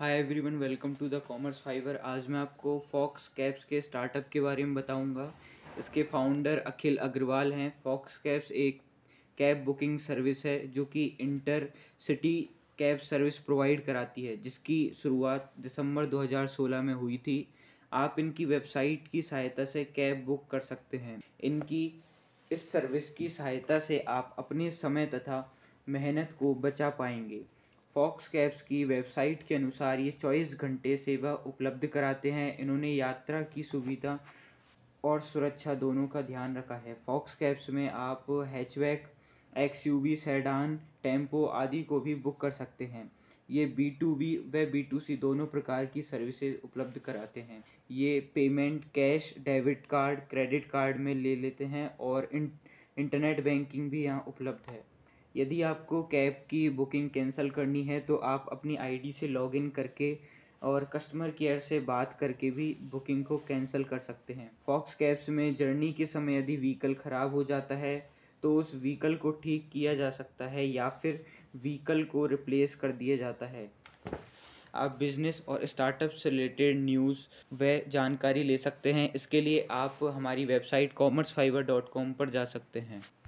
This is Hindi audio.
Hi everyone welcome to the commerce fiber आज मैं आपको फॉक्स कैब्स के स्टार्टअप के बारे में बताऊँगा। इसके फाउंडर अखिल अग्रवाल हैं। फॉक्स कैब्स एक कैब बुकिंग सर्विस है, जो कि inter city cab service provide कराती है, जिसकी शुरुआत दिसंबर 2016 में हुई थी। आप इनकी वेबसाइट की सहायता से कैब बुक कर सकते हैं। इनकी, इस सर्विस की सहायता से आप अपने समय तथा मेहनत को बचा पाएँगे। फॉक्स कैब्स की वेबसाइट के अनुसार ये चौबीस घंटे सेवा उपलब्ध कराते हैं। इन्होंने यात्रा की सुविधा और सुरक्षा दोनों का ध्यान रखा है। फॉक्स कैब्स में आप hatchback X U V sedan tempo आदि को भी बुक कर सकते हैं। ये बी टू बी व बी टू सी दोनों प्रकार की सर्विसेज़ उपलब्ध कराते हैं। ये payment cash debit card credit card में ले लेते हैं और इंटरनेट बैंकिंग भी यहाँ उपलब्ध है। यदि आपको कैब की बुकिंग कैंसिल करनी है तो आप अपनी आईडी से लॉगिन करके और कस्टमर केयर से बात करके भी बुकिंग को कैंसिल कर सकते हैं। फॉक्स कैब्स में जर्नी के समय यदि व्हीकल ख़राब हो जाता है तो उस व्हीकल को ठीक किया जा सकता है या फिर व्हीकल को रिप्लेस कर दिया जाता है। आप बिज़नेस और स्टार्टअप से रिलेटेड न्यूज़ व जानकारी ले सकते हैं। इसके लिए आप हमारी website commerce fiver dot com पर जा सकते हैं।